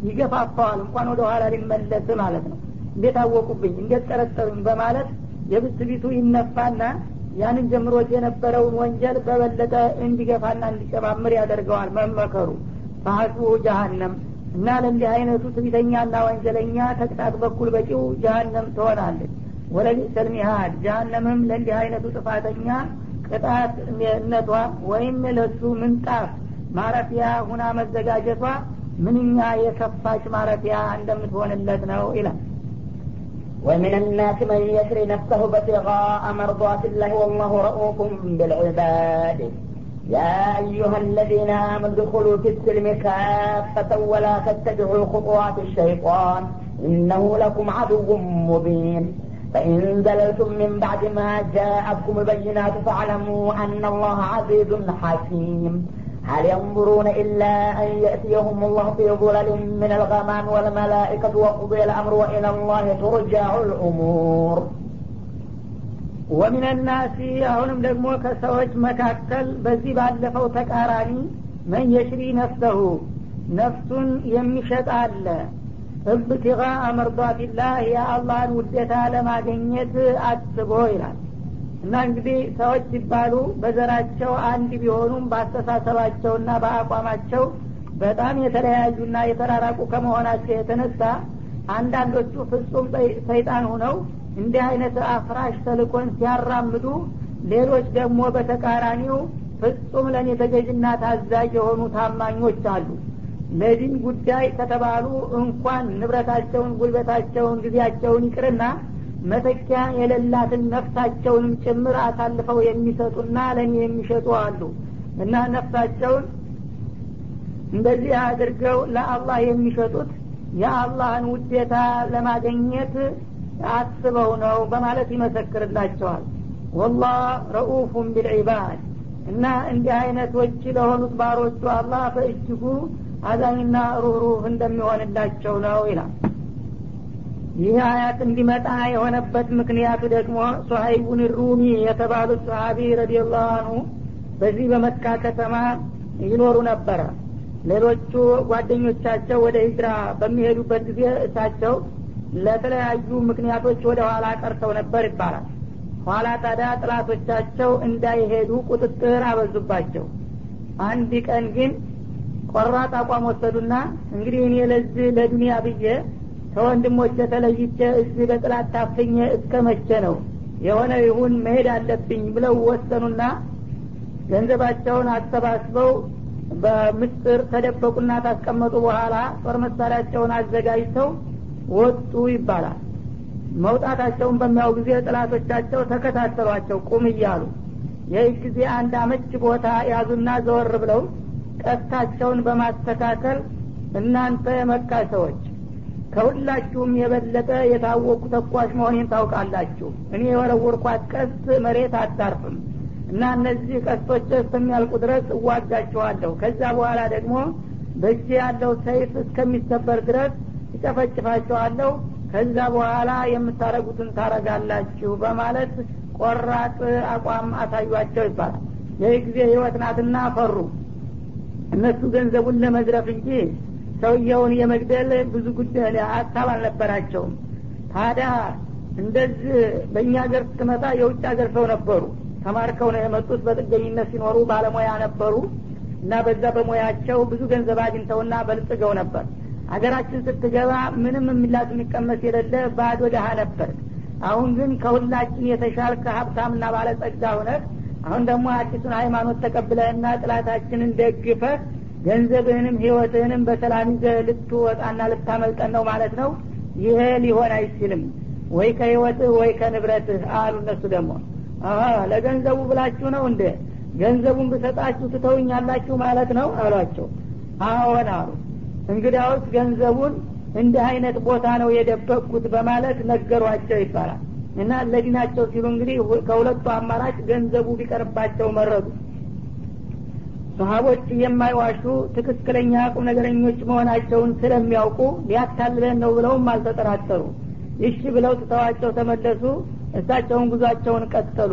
ይገፋፋዋል። እንኳን ወደ ኋላ ሊመለስ ማለት ነው። እንዴት አወቁብኝ? እንዴት ጠረጠሩኝ? በማለት የብስቢቱ ይነፋና ያንን ጀምሮት የነበረውን ወንጀል በበለጠ እንዲገፋና እንዲጨማምር ያደርገዋል መመከሩ። ፈሀስቡ ጀሀነም እና ለእንዲህ አይነቱ ትቢተኛና ወንጀለኛ ተቅጣት በኩል በቂው ጀሀነም ትሆናለች። ወለቢሰል ሚሃድ ጀሀነምም ለእንዲህ አይነቱ ጥፋተኛ ቅጣት ነቷ ወይም ለሱ ምንጣፍ ማረፊያ ሁና መዘጋጀቷ ምንኛ የከፋች ማረፊያ እንደምትሆንለት ነው ይላል ومن الناس من يشري نفسه ابتغاء مرضات الله والله رؤوف بالعباد يا أيها الذين آمنوا ادخلوا في السلم كافة ولا تتبعوا خطوات الشيطان إنه لكم عدو مبين فإن زللتم من بعد ما جاءتكم البينات فاعلموا أن الله عزيز حكيم هل ينظرون إلا أن يأتيهم الله في ظلل من الغمام والملائكة وقضي الأمر وإلى الله ترجع الأمور ወሚን ናሲ አሁንም ደግሞ ከሰዎች መካከል በዚህ ባለፈው ተቃራኒ መን የሽሪ ነፍሰሁ ነፍሱን የሚሸጥ አለ እብትጋ መርዷትላህ የአላህን ውደታ ለማገኘት አስቦ ይላል እና እንግዲህ ሰዎች ሲባሉ በዘራቸው አንድ ቢሆኑም በአስተሳሰባቸውና በአቋማቸው በጣም የተለያዩና የተራራቁ ከመሆናቸው የተነሳ አንዳንዶቹ ፍጹም ሰይጣን ሁነው እንዲህ አይነት አፍራሽ ተልኮን ሲያራምዱ ሌሎች ደግሞ በተቃራኒው ፍጹም ለእኔ ተገዥና ታዛዥ የሆኑ ታማኞች አሉ። ለዲን ጉዳይ ከተባሉ እንኳን ንብረታቸውን ጉልበታቸውን ጊዜያቸውን ይቅርና መተኪያ የሌላትን ነፍሳቸውንም ጭምር አሳልፈው የሚሰጡና ለእኔ የሚሸጡ አሉ። እና ነፍሳቸውን እንደዚህ አድርገው ለአላህ የሚሸጡት የአላህን ውዴታ ለማገኘት አስበው ነው በማለት ይመሰክርላቸዋል። ወላህ ረኡፉን ቢልዒባድ። እና እንዲህ አይነቶች ለሆኑት ባሮቹ አላህ በእጅጉ አዛኝና ሩህሩህ እንደሚሆንላቸው ነው ይላል ይህ አያት እንዲመጣ የሆነበት ምክንያቱ ደግሞ ሶሀይቡን ሩሚ የተባሉት ሰሀቢ ረዲየላሁ አንሁ በዚህ በመካ ከተማ ይኖሩ ነበረ። ሌሎቹ ጓደኞቻቸው ወደ ሂጅራ በሚሄዱበት ጊዜ እሳቸው ለተለያዩ ምክንያቶች ወደ ኋላ ቀርተው ነበር ይባላል። ኋላ ታዲያ ጥላቶቻቸው እንዳይሄዱ ቁጥጥር አበዙባቸው። አንድ ቀን ግን ቆራጥ አቋም ወሰዱና እንግዲህ እኔ ለዚህ ለዱኒያ ብዬ ከወንድሞች ተለይቼ እዚህ በጥላት ታፍኜ እስከ መቼ ነው? የሆነ ይሁን መሄድ አለብኝ ብለው ወሰኑና ገንዘባቸውን አሰባስበው በምስጥር ተደበቁና ታስቀመጡ በኋላ ጦር መሳሪያቸውን አዘጋጅተው ወጡ ይባላል። መውጣታቸውን በሚያው ጊዜ ጥላቶቻቸው ተከታተሏቸው ቁም እያሉ ይህ ጊዜ አንድ አመች ቦታ ያዙና ዘወር ብለው ቀስታቸውን በማስተካከል እናንተ የመካ ሰዎች ከሁላችሁም የበለጠ የታወቁ ተኳሽ መሆኔን ታውቃላችሁ። እኔ የወረወርኳት ቀስት መሬት አታርፍም እና እነዚህ ቀስቶች እስከሚያልቁ ድረስ እዋጋችኋለሁ ከዛ በኋላ ደግሞ በእጅ ያለው ሰይፍ እስከሚሰበር ድረስ እጨፈጭፋችኋለሁ ከዛ በኋላ የምታረጉትን ታረጋላችሁ በማለት ቆራጥ አቋም አሳዩቸው ይባላል። ይህ ጊዜ ህይወት ናትና ፈሩ። እነሱ ገንዘቡን ለመዝረፍ እንጂ ሰውየውን የመግደል ብዙ ጉዳይ ሀሳብ አልነበራቸውም። ታዲያ እንደዚህ በእኛ ሀገር ስትመጣ የውጭ ሀገር ሰው ነበሩ። ተማርከው ነው የመጡት በጥገኝነት ሲኖሩ ባለሙያ ነበሩ እና በዛ በሙያቸው ብዙ ገንዘብ አግኝተውና በልጽገው ነበር። ሀገራችን ስትገባ ምንም የሚላስ የሚቀመስ የሌለ ባዶ ድሀ ነበር። አሁን ግን ከሁላችን የተሻልከ ሀብታምና ባለጸጋ ሁነህ አሁን ደግሞ አዲሱን ሃይማኖት ተቀብለህና ጥላታችንን ደግፈህ ገንዘብህንም ህይወትህንም በሰላም ይዘህ ልትወጣና ልታመልጠን ነው ማለት ነው? ይሄ ሊሆን አይችልም። ወይ ከህይወትህ ወይ ከንብረትህ አሉ እነሱ ደግሞ። ለገንዘቡ ብላችሁ ነው እንደ ገንዘቡን ብሰጣችሁ ትተውኛላችሁ ማለት ነው አሏቸው። አዎን አሉ። እንግዲያውስ ገንዘቡን እንዲህ አይነት ቦታ ነው የደበቅኩት በማለት ነገሯቸው ይባላል። እና ለዲናቸው ሲሉ እንግዲህ ከሁለቱ አማራጭ ገንዘቡ ቢቀርባቸው መረጡ ሰሀቦች የማይዋሹ ትክክለኛ ቁም ነገረኞች መሆናቸውን ስለሚያውቁ ሊያታልለን ነው ብለውም አልተጠራጠሩ። ይሺ ብለው ትተዋቸው ተመለሱ እሳቸውን ጉዟቸውን ቀጠሉ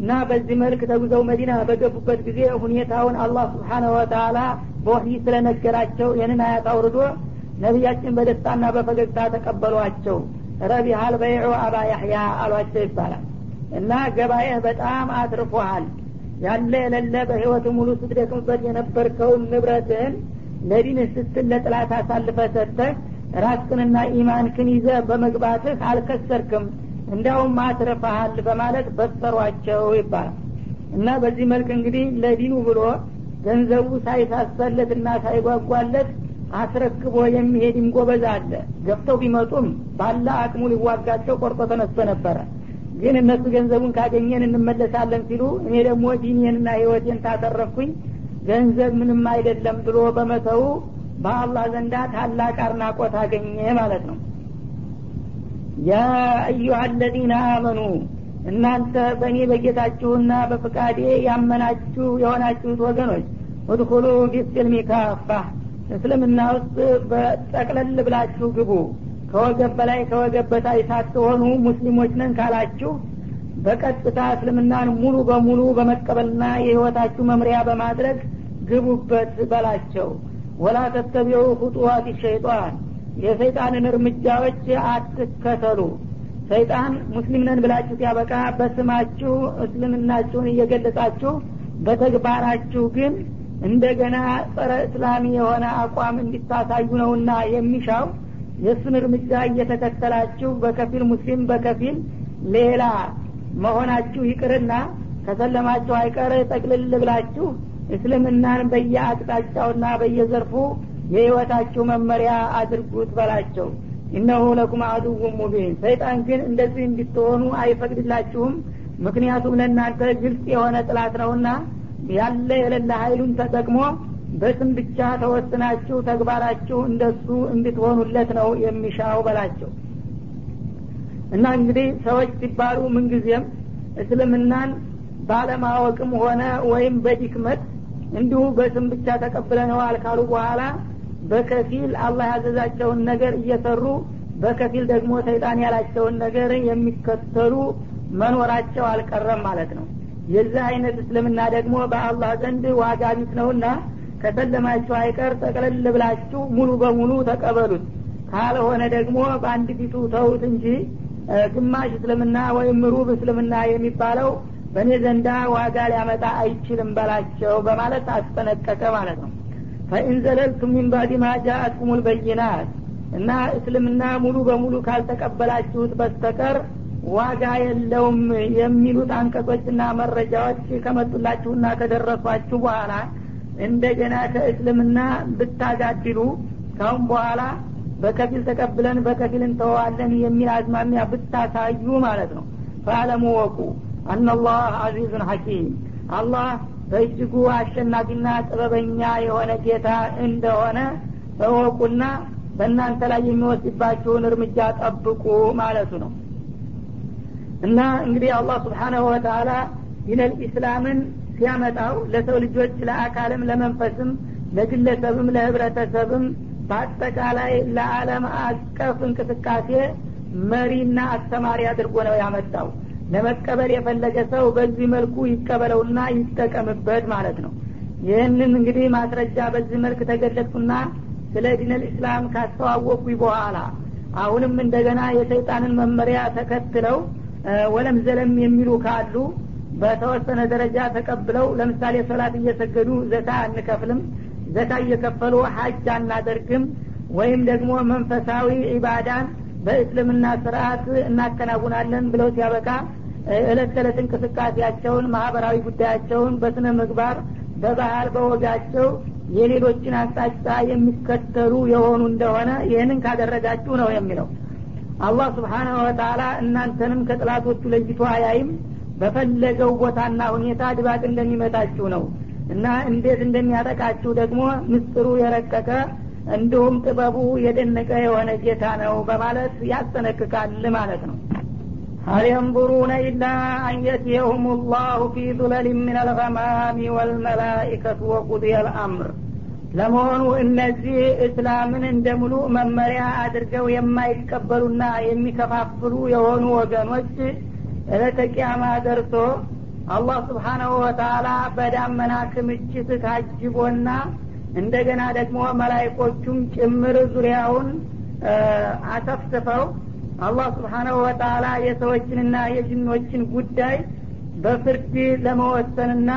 እና በዚህ መልክ ተጉዘው መዲና በገቡበት ጊዜ ሁኔታውን አላህ ስብሓነሁ ወተላ በወህይ ስለነገራቸው ይህንን አያት አውርዶ ነቢያችን በደስታና በፈገግታ ተቀበሏቸው። ረቢሃል በይዑ አባ ያህያ አሏቸው ይባላል እና ገባኤህ በጣም አትርፎሃል ያለ የሌለ በህይወት ሙሉ ስትደክምበት የነበርከውን ንብረትህን ለዲንህ ስትል ለጥላት አሳልፈ ሰጥተህ ራስክንና ኢማንክን ይዘ በመግባትህ አልከሰርክም። እንዲያውም አትርፈሃል በማለት በሰሯቸው ይባላል። እና በዚህ መልክ እንግዲህ ለዲኑ ብሎ ገንዘቡ ሳይሳሰለትና ሳይጓጓለት አስረክቦ የሚሄድም ጎበዝ አለ። ገብተው ቢመጡም ባለ አቅሙ ሊዋጋቸው ቆርጦ ተነስቶ ነበረ ግን እነሱ ገንዘቡን ካገኘን እንመለሳለን ሲሉ እኔ ደግሞ ዲኔንና ህይወቴን ታተረፍኩኝ። ገንዘብ ምንም አይደለም ብሎ በመተው በአላህ ዘንዳ ታላቅ አድናቆት አገኘ ማለት ነው። ያ አዩሀ አለዚነ አመኑ እናንተ በእኔ በጌታችሁና በፍቃዴ ያመናችሁ የሆናችሁት ወገኖች ውድኩሉ ፊስልሚ ካፋ እስልምና ውስጥ በጠቅለል ብላችሁ ግቡ ከወገብ በላይ ከወገብ በታች ሳትሆኑ ሙስሊሞች ነን ካላችሁ በቀጥታ እስልምናን ሙሉ በሙሉ በመቀበልና የህይወታችሁ መምሪያ በማድረግ ግቡበት በላቸው። ወላ ተተቢዑ ሁጡዋት ሸይጣን የሰይጣንን እርምጃዎች አትከተሉ። ሰይጣን ሙስሊም ነን ብላችሁ ሲያበቃ በስማችሁ እስልምናችሁን እየገለጻችሁ በተግባራችሁ ግን እንደገና ጸረ እስላሚ የሆነ አቋም እንዲታሳዩ ነውና የሚሻው የእሱን እርምጃ እየተከተላችሁ በከፊል ሙስሊም በከፊል ሌላ መሆናችሁ ይቅርና ከሰለማችሁ አይቀር ጠቅልል ብላችሁ እስልምናን በየአቅጣጫውና በየዘርፉ የህይወታችሁ መመሪያ አድርጉት በላቸው። እነሁ ለኩም አዱው ሙቢን። ሰይጣን ግን እንደዚህ እንድትሆኑ አይፈቅድላችሁም። ምክንያቱም ለእናንተ ግልጽ የሆነ ጥላት ነውና ያለ የሌለ ሀይሉን ተጠቅሞ በስም ብቻ ተወስናችሁ ተግባራችሁ እንደሱ እንድትሆኑለት ነው የሚሻው በላቸው። እና እንግዲህ ሰዎች ሲባሉ ምንጊዜም እስልምናን ባለማወቅም ሆነ ወይም በዲክመት እንዲሁ በስም ብቻ ተቀብለነዋል ካሉ በኋላ በከፊል አላህ ያዘዛቸውን ነገር እየሰሩ በከፊል ደግሞ ሰይጣን ያላቸውን ነገር የሚከተሉ መኖራቸው አልቀረም ማለት ነው። የዚህ አይነት እስልምና ደግሞ በአላህ ዘንድ ዋጋ ቢስ ነውና ከሰለማችሁ አይቀር ጠቅለል ብላችሁ ሙሉ በሙሉ ተቀበሉት። ካልሆነ ደግሞ በአንድ ፊቱ ተውት እንጂ ግማሽ እስልምና ወይም ሩብ እስልምና የሚባለው በእኔ ዘንዳ ዋጋ ሊያመጣ አይችልም በላቸው በማለት አስጠነቀቀ ማለት ነው። ፈኢን ዘለልቱም ሚን ባዲ ማ ልበይናት እና እስልምና ሙሉ በሙሉ ካልተቀበላችሁት በስተቀር ዋጋ የለውም የሚሉት አንቀጾችና መረጃዎች ከመጡላችሁና ከደረሷችሁ በኋላ እንደገና ከእስልምና ብታጋድሉ ካሁን በኋላ በከፊል ተቀብለን በከፊል እንተዋለን የሚል አዝማሚያ ብታሳዩ ማለት ነው። ፈአለሙ ወቁ አናላህ አዚዙን ሐኪም። አላህ በእጅጉ አሸናፊና ጥበበኛ የሆነ ጌታ እንደሆነ እወቁና በእናንተ ላይ የሚወስድባችሁን እርምጃ ጠብቁ ማለቱ ነው። እና እንግዲህ አላህ ስብሓናሁ ወተላ ዲነል ኢስላምን ሲያመጣው ለሰው ልጆች ለአካልም ለመንፈስም ለግለሰብም ለህብረተሰብም በአጠቃላይ ለዓለም አቀፍ እንቅስቃሴ መሪና አስተማሪ አድርጎ ነው ያመጣው። ለመቀበል የፈለገ ሰው በዚህ መልኩ ይቀበለውና ይጠቀምበት ማለት ነው። ይህንን እንግዲህ ማስረጃ በዚህ መልክ ተገለጥኩና ስለ ዲነል ኢስላም ካስተዋወቁኝ በኋላ አሁንም እንደገና የሰይጣንን መመሪያ ተከትለው ወለም ዘለም የሚሉ ካሉ በተወሰነ ደረጃ ተቀብለው ለምሳሌ ሶላት እየሰገዱ ዘካ አንከፍልም ዘካ እየከፈሉ ሀጅ አናደርግም ወይም ደግሞ መንፈሳዊ ኢባዳን በእስልምና ስርአት እናከናውናለን ብለው ሲያበቃ እለት ተዕለት እንቅስቃሴያቸውን ማህበራዊ ጉዳያቸውን በስነ ምግባር በባህል በወጋቸው የሌሎችን አቅጣጫ የሚከተሉ የሆኑ እንደሆነ ይህንን ካደረጋችሁ ነው የሚለው። አላህ ስብሓናሁ ወተላ እናንተንም ከጥላቶቹ ለይቶ አያይም በፈለገው ቦታና ሁኔታ ድባቅ እንደሚመታችሁ ነው እና እንዴት እንደሚያጠቃችሁ ደግሞ ምስጥሩ የረቀቀ እንዲሁም ጥበቡ የደነቀ የሆነ ጌታ ነው በማለት ያስጠነቅቃል ማለት ነው هل ينظرون إلا أن يأتيهم الله في ظلل من الغمام والملائكة وقضي الأمر ለመሆኑ እነዚህ እስላምን እንደ ሙሉ መመሪያ አድርገው የማይቀበሉና የሚከፋፍሉ የሆኑ ወገኖች እለተቂያማ ደርሶ አላህ ስብሓናሁ ወተላ በዳመና ክምችት ታጅቦና እንደገና ደግሞ መላይኮቹም ጭምር ዙሪያውን አሰፍስፈው አላህ ስብሓናሁ ወተላ የሰዎችንና የጅኖችን ጉዳይ በፍርድ ለመወሰንና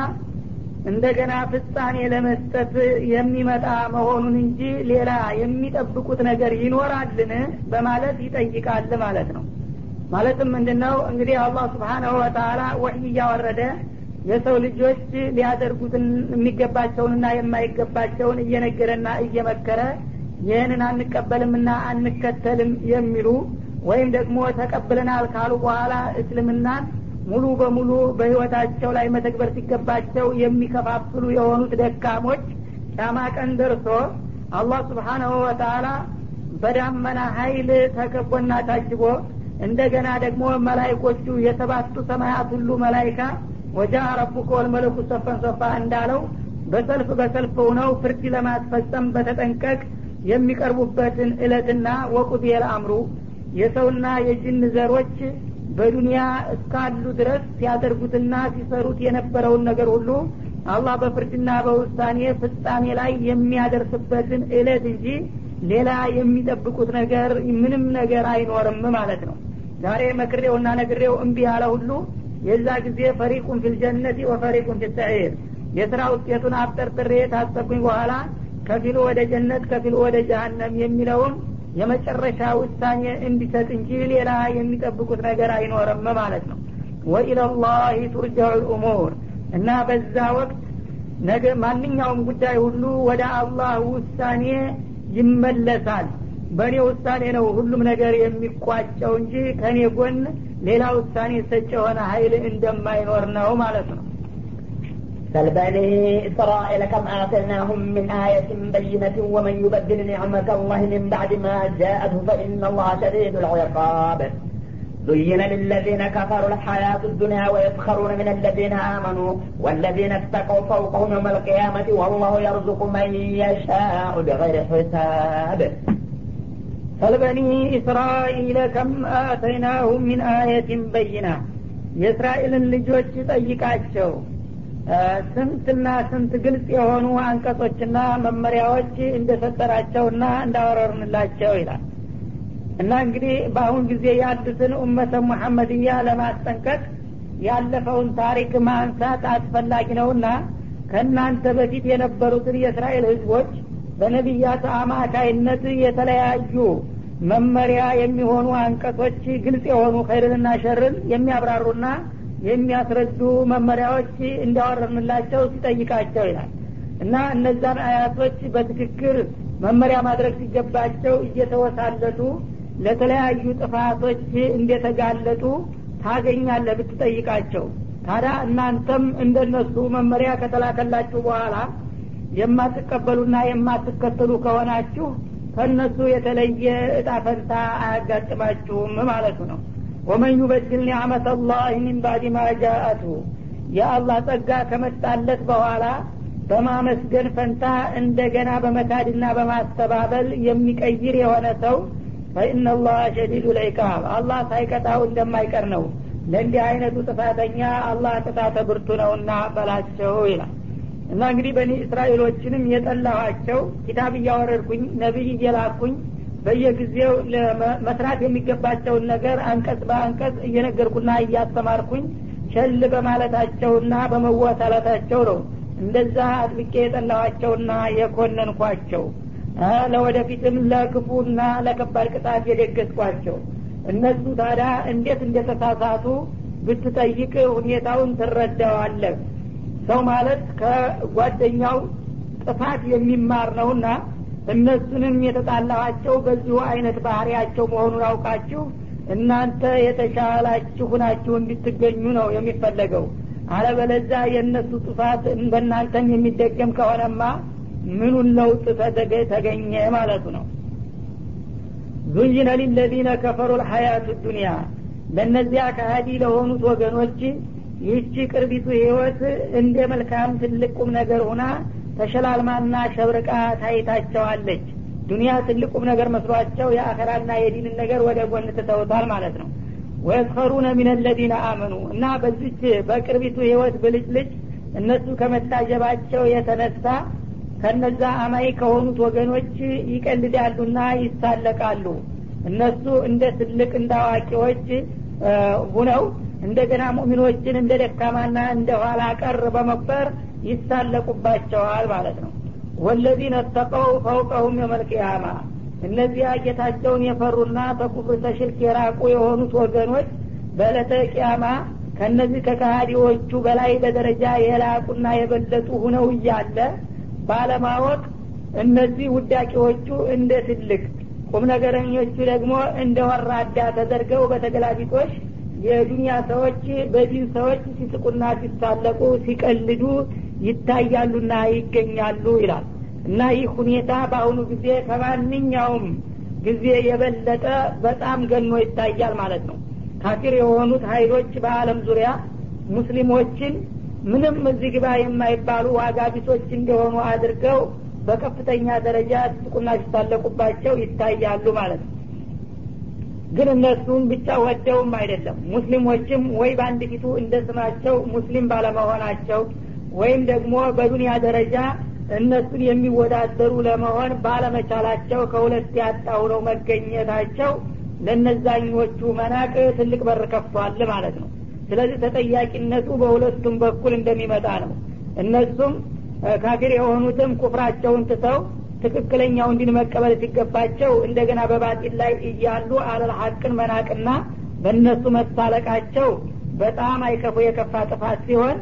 እንደገና ፍጻሜ ለመስጠት የሚመጣ መሆኑን እንጂ ሌላ የሚጠብቁት ነገር ይኖራልን? በማለት ይጠይቃል ማለት ነው ማለትም ምንድነው? እንግዲህ አላህ ስብሓናሁ ወተላ ወህይ እያወረደ የሰው ልጆች ሊያደርጉትን የሚገባቸውንና የማይገባቸውን እየነገረና እየመከረ ይህንን አንቀበልምና አንከተልም የሚሉ ወይም ደግሞ ተቀብለናል ካሉ በኋላ እስልምናን ሙሉ በሙሉ በህይወታቸው ላይ መተግበር ሲገባቸው የሚከፋፍሉ የሆኑት ደካሞች ጫማ ቀን ደርሶ አላህ ስብሓናሁ ወተላ በዳመና ሀይል ተከቦና ታጅቦ እንደገና ደግሞ መላይኮቹ የሰባቱ ሰማያት ሁሉ መላይካ ወጃ ረቡከ ወልመለኩ ሰፈን ሰፋ እንዳለው በሰልፍ በሰልፍ ሆነው ፍርድ ለማስፈጸም በተጠንቀቅ የሚቀርቡበትን እለትና ወቁድ የልአምሩ የሰውና የጅን ዘሮች በዱንያ እስካሉ ድረስ ሲያደርጉትና ሲሰሩት የነበረውን ነገር ሁሉ አላህ በፍርድና በውሳኔ ፍጻሜ ላይ የሚያደርስበትን እለት እንጂ ሌላ የሚጠብቁት ነገር ምንም ነገር አይኖርም ማለት ነው ዛሬ መክሬውና ነግሬው እምቢ ያለ ሁሉ የዛ ጊዜ ፈሪቁን ፊልጀነት ወፈሪቁን ፊሰዒር የስራ ውጤቱን አብጠርጥሬ ታሰብኩኝ በኋላ ከፊሉ ወደ ጀነት ከፊሉ ወደ ጀሀነም የሚለውን የመጨረሻ ውሳኔ እንዲሰጥ እንጂ ሌላ የሚጠብቁት ነገር አይኖርም ማለት ነው። ወኢለላህ ቱርጃዑ ልእሙር እና በዛ ወቅት ነገ ማንኛውም ጉዳይ ሁሉ ወደ አላህ ውሳኔ ይመለሳል በእኔ ውሳኔ ነው ሁሉም ነገር የሚቋጨው እንጂ ከእኔ ጎን ሌላ ውሳኔ ሰጭ የሆነ ሀይል እንደማይኖር ነው ማለት ነው بل بني إسرائيل كم آتيناهم من آية بينة ومن يبدل نعمة الله من بعد ما جاءته فإن الله شديد العقاب زين للذين كفروا الحياة الدنيا ويسخرون من الذين آمنوا والذين اتقوا فوقهم يوم القيامة والله يرزق من يشاء بغير حساب ፈልበኒ እስራኤል ከም አተይናሁም ሚን አየትን በይና የእስራኤልን ልጆች ጠይቃቸው። ስንትና ስንት ግልጽ የሆኑ አንቀጾችና መመሪያዎች እንደፈጠራቸውና እንዳወረርንላቸው ይላል። እና እንግዲህ በአሁን ጊዜ የአዲስን እመተ ሙሐመድያ ለማስጠንቀቅ ያለፈውን ታሪክ ማንሳት አስፈላጊ ነውና ከእናንተ በፊት የነበሩትን የእስራኤል ህዝቦች በነቢያት አማካይነት የተለያዩ መመሪያ የሚሆኑ አንቀጾች ግልጽ የሆኑ ኸይርንና ሸርን የሚያብራሩና የሚያስረዱ መመሪያዎች እንዲያወረንላቸው ሲጠይቃቸው ይላል። እና እነዛን አያቶች በትክክል መመሪያ ማድረግ ሲገባቸው እየተወሳለቱ ለተለያዩ ጥፋቶች እንደተጋለጡ ታገኛለህ ብትጠይቃቸው። ታዲያ እናንተም እንደነሱ መመሪያ ከተላከላችሁ በኋላ የማትቀበሉና የማትከተሉ ከሆናችሁ ከእነሱ የተለየ እጣ ፈንታ አያጋጥማችሁም ማለቱ ነው። ወመን ዩበድል ኒዕመት አላህ ሚን ባዕድ ማ የአላህ ጸጋ ከመጣለት በኋላ በማመስገን ፈንታ እንደገና በመካድና በማስተባበል የሚቀይር የሆነ ሰው ፈኢናላህ ሸዲዱ ልዒቃብ አላህ ሳይቀጣው እንደማይቀር ነው። ለእንዲህ አይነቱ ጥፋተኛ አላህ ቅጣተ ብርቱ ነውና በላቸው ይላል እና እንግዲህ በኒ እስራኤሎችንም የጠላኋቸው ኪታብ እያወረድኩኝ ነቢይ እየላኩኝ በየጊዜው መስራት የሚገባቸውን ነገር አንቀጽ በአንቀጽ እየነገርኩና እያስተማርኩኝ ቸል በማለታቸውና በመወሰለታቸው ነው እንደዛ አጥብቄ የጠላኋቸውና የኮነንኳቸው። ለወደፊትም ለክፉና ለከባድ ቅጣት የደገስኳቸው። እነሱ ታዲያ እንዴት እንደተሳሳቱ ብትጠይቅ ሁኔታውን ትረዳዋለህ ሰው ማለት ከጓደኛው ጥፋት የሚማር ነውና እነሱንም የተጣላኋቸው በዚሁ አይነት ባህሪያቸው መሆኑን አውቃችሁ እናንተ የተሻላችሁ ሁናችሁ እንድትገኙ ነው የሚፈለገው። አለበለዛ የእነሱ ጥፋት በእናንተም የሚደገም ከሆነማ ምኑን ለውጥ ተገኘ ማለቱ ነው። ዙይነ ሊለዚነ ከፈሩ ልሀያቱ ዱኒያ ለእነዚያ ከሀዲ ለሆኑት ወገኖች ይህቺ ቅርቢቱ ህይወት እንደ መልካም ትልቅ ቁም ነገር ሁና ተሸላልማና ሸብርቃ ታይታቸዋለች። ዱኒያ ትልቅ ቁም ነገር መስሏቸው የአኸራና የዲንን ነገር ወደ ጎን ትተውታል ማለት ነው። ወየስኸሩነ ሚን ለዚነ አመኑ እና በዚች በቅርቢቱ ህይወት ብልጭልጭ እነሱ ከመታጀባቸው የተነሳ ከነዛ አማይ ከሆኑት ወገኖች ይቀልዳሉና ይሳለቃሉ። እነሱ እንደ ትልቅ እንደ ሁነው እንደገና ሙእሚኖችን እንደ ደካማና እንደ ኋላ ቀር በመቁጠር ይሳለቁባቸዋል ማለት ነው። ወለዚነ ተቀው ፈውቀሁም የመልቅያማ። እነዚያ ጌታቸውን የፈሩና ተኩፍር ተሽርክ የራቁ የሆኑት ወገኖች በዕለተ ቅያማ ከእነዚህ ከካሃዲዎቹ በላይ በደረጃ የላቁና የበለጡ ሁነው እያለ ባለማወቅ እነዚህ ውዳቂዎቹ እንደ ትልቅ ቁም ነገረኞቹ ደግሞ እንደ ወራዳ ተደርገው በተገላቢጦሽ የዱንያ ሰዎች በዲን ሰዎች ሲስቁና ሲሳለቁ ሲቀልዱ ይታያሉና ይገኛሉ ይላል። እና ይህ ሁኔታ በአሁኑ ጊዜ ከማንኛውም ጊዜ የበለጠ በጣም ገኖ ይታያል ማለት ነው። ካፊር የሆኑት ሀይሎች በአለም ዙሪያ ሙስሊሞችን ምንም እዚህ ግባ የማይባሉ ዋጋ ቢሶች እንደሆኑ አድርገው በከፍተኛ ደረጃ ሲስቁና ሲታለቁባቸው ይታያሉ ማለት ነው ግን እነሱም ብቻ ወደውም አይደለም። ሙስሊሞችም ወይ በአንድ ፊቱ እንደ ስማቸው ሙስሊም ባለመሆናቸው ወይም ደግሞ በዱንያ ደረጃ እነሱን የሚወዳደሩ ለመሆን ባለመቻላቸው ከሁለት ያጣው ነው መገኘታቸው ለነዛኞቹ መናቅ ትልቅ በር ከፍቷል ማለት ነው። ስለዚህ ተጠያቂነቱ በሁለቱም በኩል እንደሚመጣ ነው። እነሱም ካፊር የሆኑትም ኩፍራቸውን ትተው ትክክለኛው እንዲን መቀበል ሲገባቸው እንደገና በባጢል ላይ እያሉ አለል ሀቅን መናቅና በእነሱ መሳለቃቸው በጣም አይከፉ የከፋ ጥፋት ሲሆን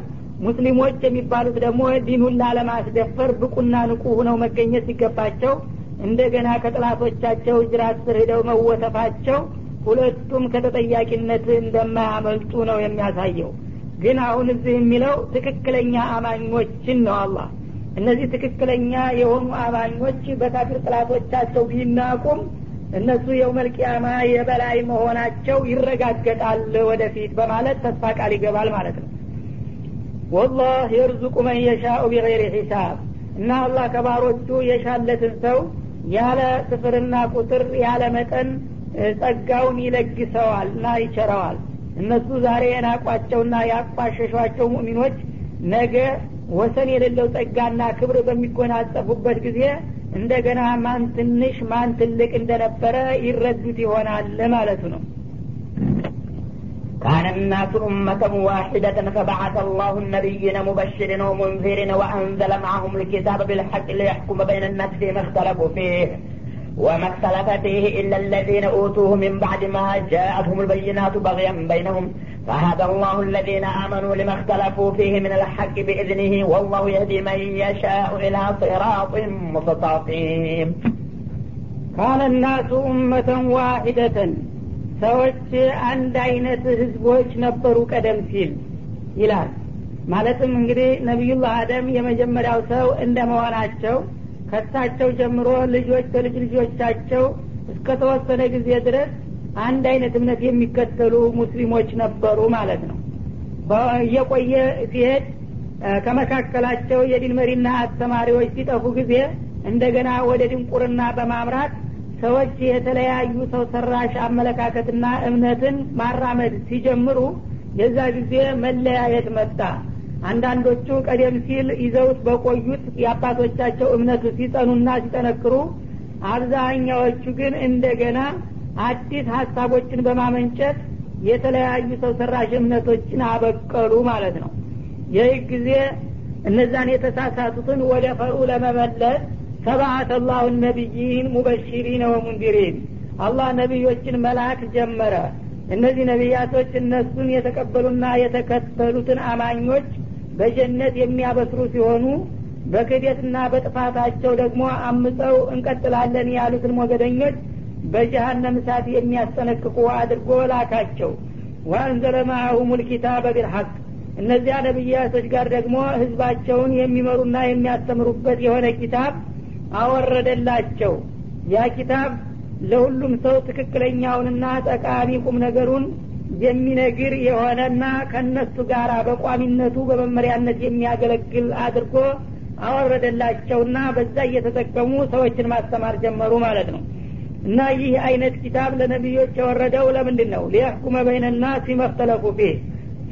ሙስሊሞች የሚባሉት ደግሞ ዲኑን ላለማስደፈር ብቁና ንቁ ሁነው መገኘት ሲገባቸው እንደገና ከጥላቶቻቸው ጅራት ስር ሂደው መወተፋቸው ሁለቱም ከተጠያቂነት እንደማያመልጡ ነው የሚያሳየው። ግን አሁን እዚህ የሚለው ትክክለኛ አማኞችን ነው አላህ እነዚህ ትክክለኛ የሆኑ አማኞች በካፊር ጥላቶቻቸው ቢናቁም እነሱ የውመልቅያማ የበላይ መሆናቸው ይረጋገጣል ወደፊት በማለት ተስፋ ቃል ይገባል ማለት ነው። ወላህ የርዙቁ መን የሻኡ ቢገይር ሒሳብ እና አላህ ከባሮቹ የሻለትን ሰው ያለ ስፍርና ቁጥር ያለ መጠን ጸጋውን ይለግሰዋል እና ይቸረዋል። እነሱ ዛሬ የናቋቸውና ያቋሸሿቸው ሙእሚኖች ነገ ወሰን የሌለው ጸጋና ክብር በሚጎናጸፉበት ጊዜ እንደገና ማን ትንሽ ማን ትልቅ እንደነበረ ይረዱት ይሆናል ማለቱ ነው كان الناس أمة واحدة فبعث الله النبيين مبشرين ومنذرين وأنزل معهم الكتاب بالحق ليحكم بين الناس فيما اختلفوا فيه وما اختلف فيه إلا الذين أوتوه من بعد ما جاءتهم البينات بغيا بينهم فهدى الله الذين آمنوا لما اختلفوا فيه من الحق بإذنه والله يهدي من يشاء إلى صراط مستقيم ካነ ናሱ ኡመተን ዋሂደተን ሰዎች አንድ አይነት ህዝቦች ነበሩ ቀደም ሲል ይላል ማለትም እንግዲህ ነቢዩላህ አደም የመጀመሪያው ሰው እንደ መሆናቸው ከሳቸው ጀምሮ ልጆች በልጅ ልጆቻቸው እስከ ተወሰነ ጊዜ ድረስ አንድ አይነት እምነት የሚከተሉ ሙስሊሞች ነበሩ ማለት ነው። እየቆየ ሲሄድ ከመካከላቸው የዲን መሪና አስተማሪዎች ሲጠፉ ጊዜ እንደገና ወደ ድንቁርና በማምራት ሰዎች የተለያዩ ሰው ሰራሽ አመለካከትና እምነትን ማራመድ ሲጀምሩ የዛ ጊዜ መለያየት መጣ አንዳንዶቹ ቀደም ሲል ይዘውት በቆዩት የአባቶቻቸው እምነቱ ሲጸኑና ሲጠነክሩ አብዛኛዎቹ ግን እንደገና አዲስ ሀሳቦችን በማመንጨት የተለያዩ ሰው ሰራሽ እምነቶችን አበቀሉ ማለት ነው። ይህ ጊዜ እነዛን የተሳሳቱትን ወደ ፈሩ ለመመለስ ሰብአተ ላሁ ነቢይን ሙበሽሪን ወሙንዲሪን አላህ ነቢዮችን መላክ ጀመረ። እነዚህ ነቢያቶች እነሱን የተቀበሉና የተከተሉትን አማኞች በጀነት የሚያበስሩ ሲሆኑ በክደትና በጥፋታቸው ደግሞ አምፀው እንቀጥላለን ያሉትን ሞገደኞች በጀሃነም እሳት የሚያስጠነቅቁ አድርጎ ላካቸው። ወአንዘለ ማአሁም ልኪታበ ቢልሐቅ። እነዚያ ነቢያቶች ጋር ደግሞ ህዝባቸውን የሚመሩና የሚያስተምሩበት የሆነ ኪታብ አወረደላቸው። ያ ኪታብ ለሁሉም ሰው ትክክለኛውንና ጠቃሚ ቁም ነገሩን የሚነግር የሆነና ከነሱ ጋር በቋሚነቱ በመመሪያነት የሚያገለግል አድርጎ አወረደላቸውና በዛ እየተጠቀሙ ሰዎችን ማስተማር ጀመሩ ማለት ነው። እና ይህ አይነት ኪታብ ለነቢዮች የወረደው ለምንድን ነው ሊያህኩመ በይነና ሲመፍተለፉ ፊህ።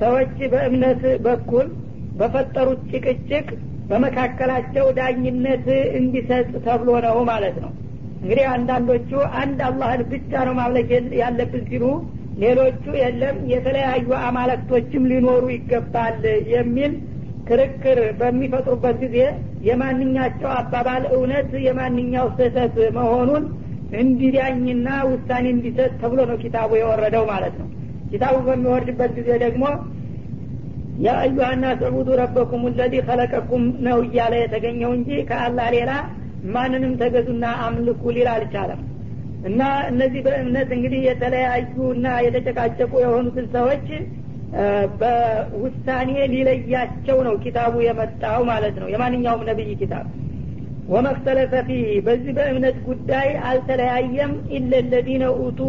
ሰዎች በእምነት በኩል በፈጠሩት ጭቅጭቅ በመካከላቸው ዳኝነት እንዲሰጥ ተብሎ ነው ማለት ነው። እንግዲህ አንዳንዶቹ አንድ አላህን ብቻ ነው ማምለክ ያለብን ሲሉ ሌሎቹ የለም የተለያዩ አማለክቶችም ሊኖሩ ይገባል የሚል ክርክር በሚፈጥሩበት ጊዜ የማንኛቸው አባባል እውነት የማንኛው ስህተት መሆኑን እንዲዳኝና ውሳኔ እንዲሰጥ ተብሎ ነው ኪታቡ የወረደው ማለት ነው። ኪታቡ በሚወርድበት ጊዜ ደግሞ ያ አዩሀ ናስ ዕቡዱ ረበኩም ለዚ ከለቀኩም ነው እያለ የተገኘው እንጂ ከአላህ ሌላ ማንንም ተገዙና አምልኩ ሊል አልቻለም እና እነዚህ በእምነት እንግዲህ የተለያዩ እና የተጨቃጨቁ የሆኑትን ሰዎች በውሳኔ ሊለያቸው ነው ኪታቡ የመጣው ማለት ነው። የማንኛውም ነቢይ ኪታብ። ወመክተለፈ ፊህ። በዚህ በእምነት ጉዳይ አልተለያየም። ኢለ ለዚነ ኡቱ